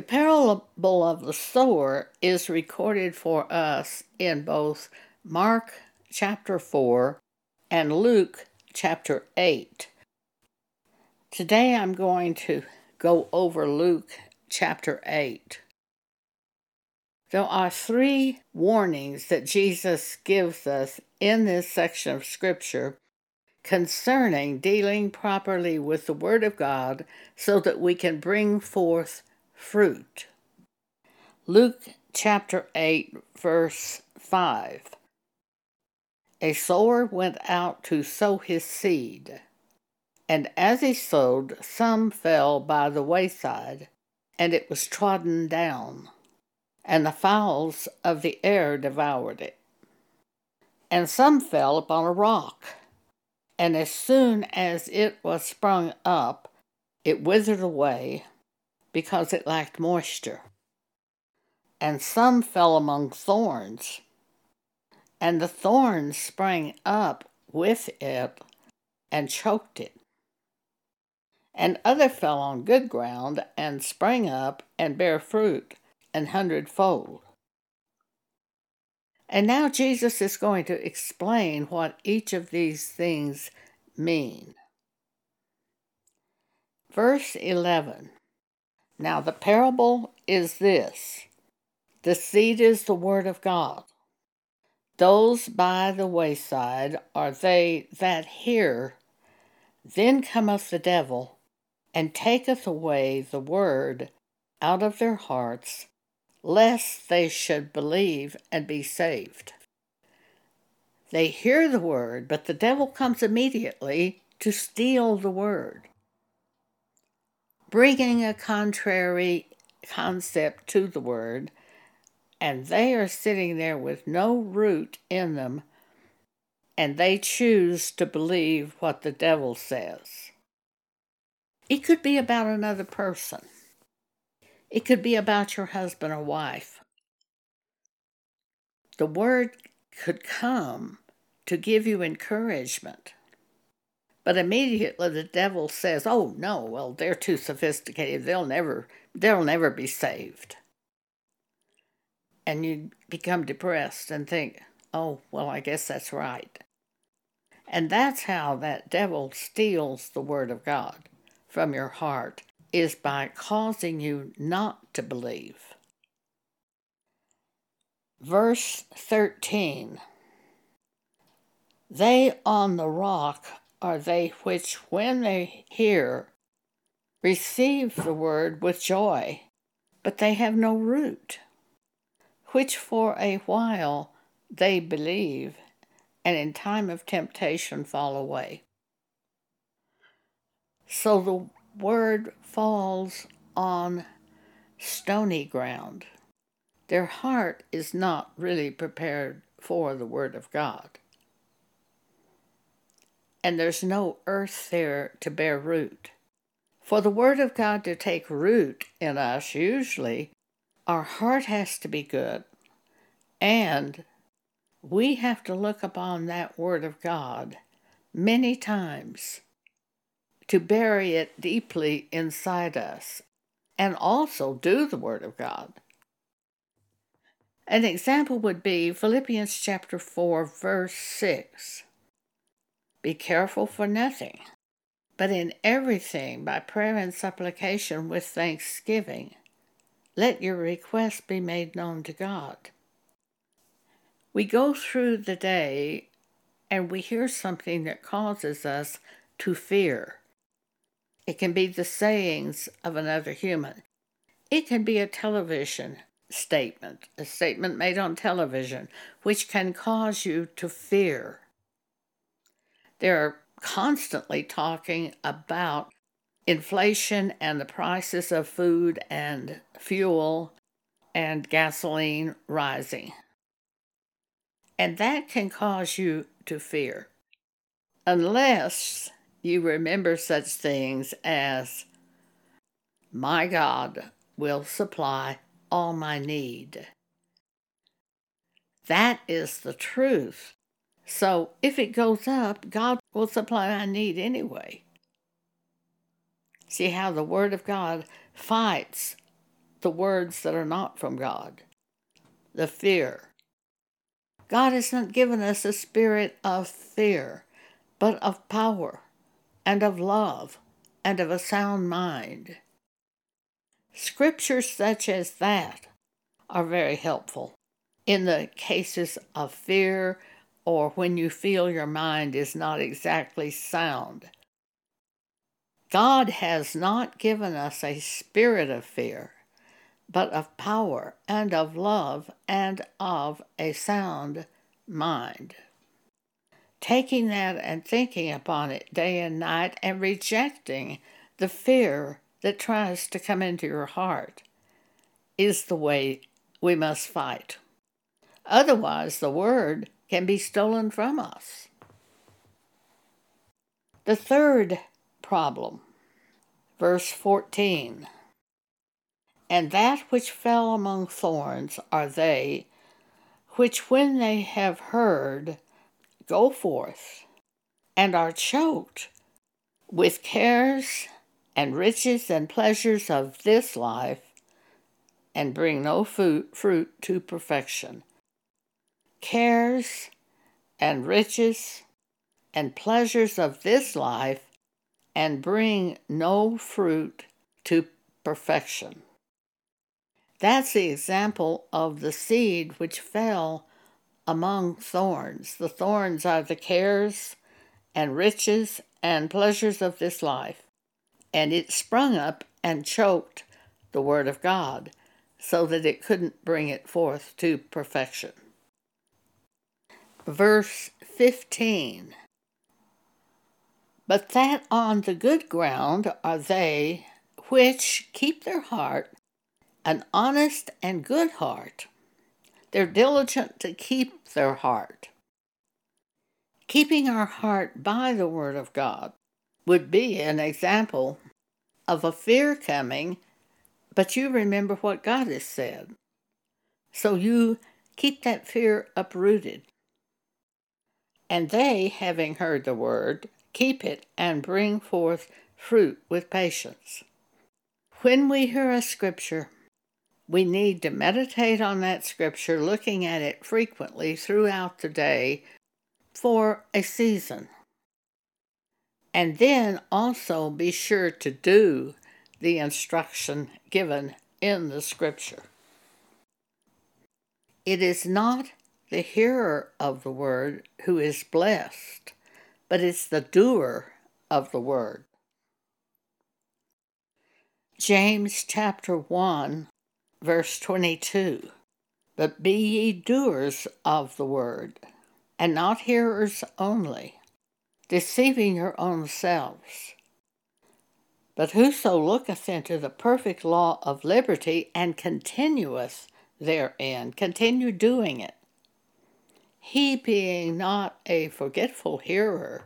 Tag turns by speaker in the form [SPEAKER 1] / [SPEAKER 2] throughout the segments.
[SPEAKER 1] The parable of the sower is recorded for us in both Mark chapter 4 and Luke chapter 8. Today I'm going to go over Luke chapter 8. There are three warnings that Jesus gives us in this section of Scripture concerning dealing properly with the Word of God so that we can bring forth fruit. Luke chapter 8, verse 5. A sower went out to sow his seed, and as he sowed, some fell by the wayside, and it was trodden down, and the fowls of the air devoured it. And some fell upon a rock and as soon as it was sprung up, it withered away because it lacked moisture. And some fell among thorns, and the thorns sprang up with it and choked it. And other fell on good ground and sprang up and bare fruit an hundredfold. And now Jesus is going to explain what each of these things mean. Verse 11 Now the parable is this the seed is the word of God. Those by the wayside are they that hear. Then cometh the devil, and taketh away the word out of their hearts, lest they should believe and be saved. They hear the word, but the devil comes immediately to steal the word, bringing a contrary concept to the word, and they are sitting there with no root in them, and they choose to believe what the devil says. It could be about another person. It could be about your husband or wife. The word could come to give you encouragement. But immediately the devil says, "Oh no, well they're too sophisticated. They'll never they'll never be saved." And you become depressed and think, "Oh, well I guess that's right." And that's how that devil steals the word of God from your heart is by causing you not to believe. Verse 13 They on the rock are they which, when they hear, receive the word with joy, but they have no root, which for a while they believe, and in time of temptation fall away. So the word falls on stony ground. Their heart is not really prepared for the Word of God. And there's no earth there to bear root. For the Word of God to take root in us, usually, our heart has to be good. And we have to look upon that Word of God many times to bury it deeply inside us and also do the Word of God. An example would be Philippians chapter 4, verse 6. Be careful for nothing, but in everything by prayer and supplication with thanksgiving, let your requests be made known to God. We go through the day and we hear something that causes us to fear. It can be the sayings of another human. It can be a television statement, a statement made on television, which can cause you to fear. They're constantly talking about inflation and the prices of food and fuel and gasoline rising. And that can cause you to fear. Unless you remember such things as, My God will supply all my need. That is the truth. So if it goes up, God will supply my need anyway. See how the Word of God fights the words that are not from God, the fear. God has not given us a spirit of fear, but of power and of love and of a sound mind. Scriptures such as that are very helpful in the cases of fear or when you feel your mind is not exactly sound. God has not given us a spirit of fear, but of power and of love and of a sound mind. Taking that and thinking upon it day and night and rejecting the fear that tries to come into your heart is the way we must fight. Otherwise, the word can be stolen from us. The third problem, verse 14. And that which fell among thorns are they which, when they have heard, go forth and are choked with cares and riches and pleasures of this life and bring no fruit, fruit to perfection. Cares and riches and pleasures of this life and bring no fruit to perfection. That's the example of the seed which fell among thorns. The thorns are the cares and riches and pleasures of this life. And it sprung up and choked the Word of God so that it couldn't bring it forth to perfection. Verse 15 But that on the good ground are they which keep their heart an honest and good heart. They're diligent to keep their heart. Keeping our heart by the Word of God would be an example of a fear coming, but you remember what God has said. So you keep that fear uprooted. And they, having heard the word, keep it and bring forth fruit with patience. When we hear a scripture, we need to meditate on that scripture, looking at it frequently throughout the day for a season. And then also be sure to do the instruction given in the scripture. It is not the hearer of the word who is blessed, but it's the doer of the word. James chapter 1 verse 22 But be ye doers of the word, and not hearers only, deceiving your own selves. But whoso looketh into the perfect law of liberty and continueth therein, continue doing it, he being not a forgetful hearer,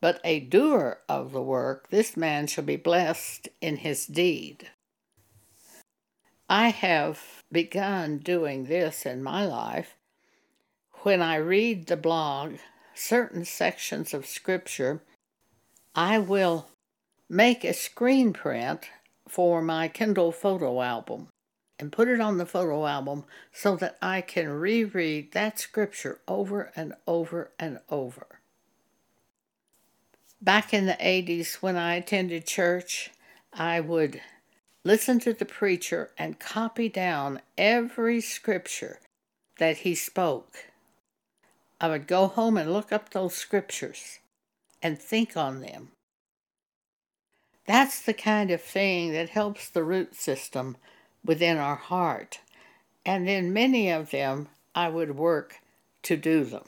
[SPEAKER 1] but a doer of the work, this man shall be blessed in his deed. I have begun doing this in my life. When I read the blog, certain sections of Scripture, I will make a screen print for my Kindle photo album and put it on the photo album so that I can reread that scripture over and over and over. Back in the 80s, when I attended church, I would listen to the preacher and copy down every scripture that he spoke. I would go home and look up those scriptures and think on them. That's the kind of thing that helps the root system within our heart. And in many of them I would work to do them.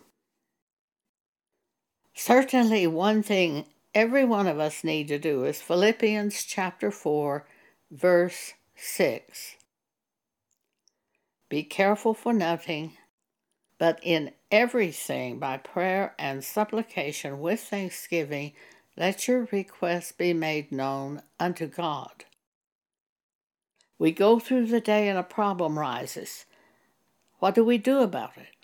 [SPEAKER 1] Certainly, one thing every one of us need to do is Philippians chapter 4 verse 6. Be careful for nothing, but in everything by prayer and supplication with thanksgiving, let your requests be made known unto God. We go through the day and a problem rises. What do we do about it?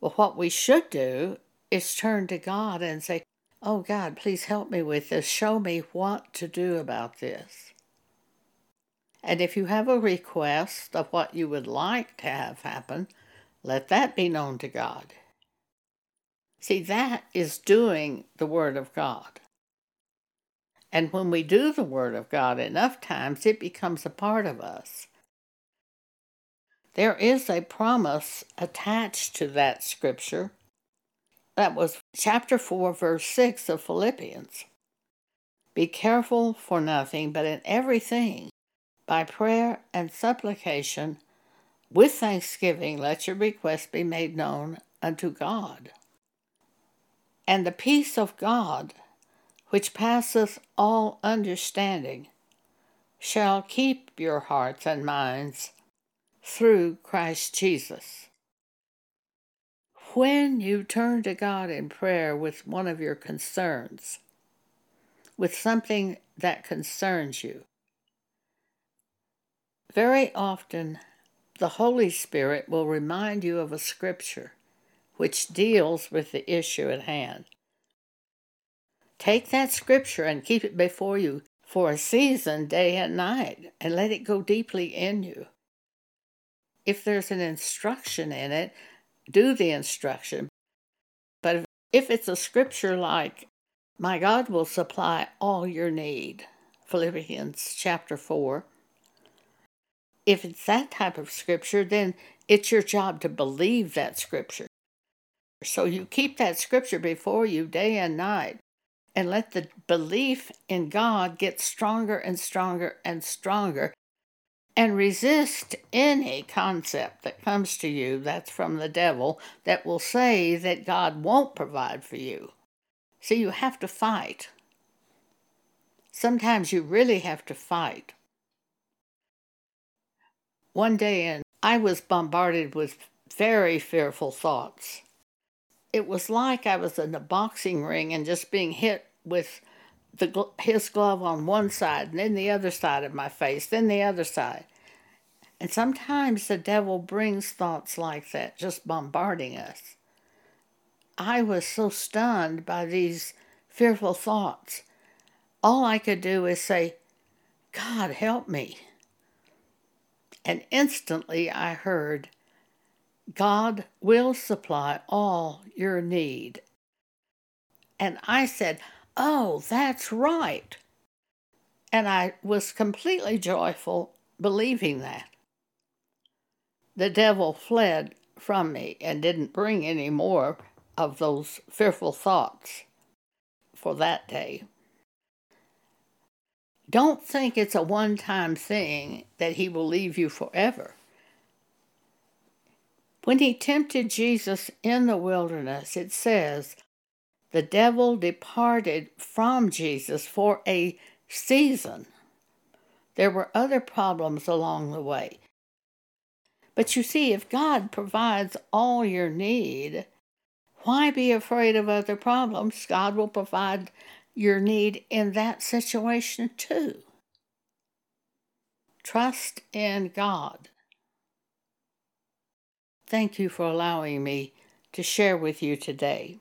[SPEAKER 1] Well, what we should do is turn to God and say, Oh God, please help me with this. Show me what to do about this. And if you have a request of what you would like to have happen, let that be known to God. See, that is doing the Word of God. And when we do the Word of God enough times, it becomes a part of us. There is a promise attached to that scripture. That was chapter 4, verse 6 of Philippians. Be careful for nothing, but in everything, by prayer and supplication, with thanksgiving, let your requests be made known unto God. And the peace of God, which passeth all understanding, shall keep your hearts and minds through Christ Jesus. When you turn to God in prayer with one of your concerns, with something that concerns you, very often the Holy Spirit will remind you of a scripture which deals with the issue at hand. Take that scripture and keep it before you for a season, day and night, and let it go deeply in you. If there's an instruction in it, do the instruction. But if it's a scripture like, My God will supply all your need, Philippians chapter 4, if it's that type of scripture, then it's your job to believe that scripture. So you keep that scripture before you day and night and let the belief in God get stronger and stronger and stronger and resist any concept that comes to you that's from the devil that will say that God won't provide for you. See, you have to fight. Sometimes you really have to fight. One day, and I was bombarded with very fearful thoughts it was like I was in a boxing ring and just being hit with the his glove on one side and then the other side of my face, then the other side. And sometimes the devil brings thoughts like that, just bombarding us. I was so stunned by these fearful thoughts. All I could do is say, God, help me. And instantly I heard, God will supply all your need. And I said, Oh, that's right. And I was completely joyful believing that. The devil fled from me and didn't bring any more of those fearful thoughts for that day. Don't think it's a one time thing that he will leave you forever. When he tempted Jesus in the wilderness, it says, the devil departed from Jesus for a season. There were other problems along the way. But you see, if God provides all your need, why be afraid of other problems? God will provide your need in that situation too. Trust in God. Thank you for allowing me to share with you today.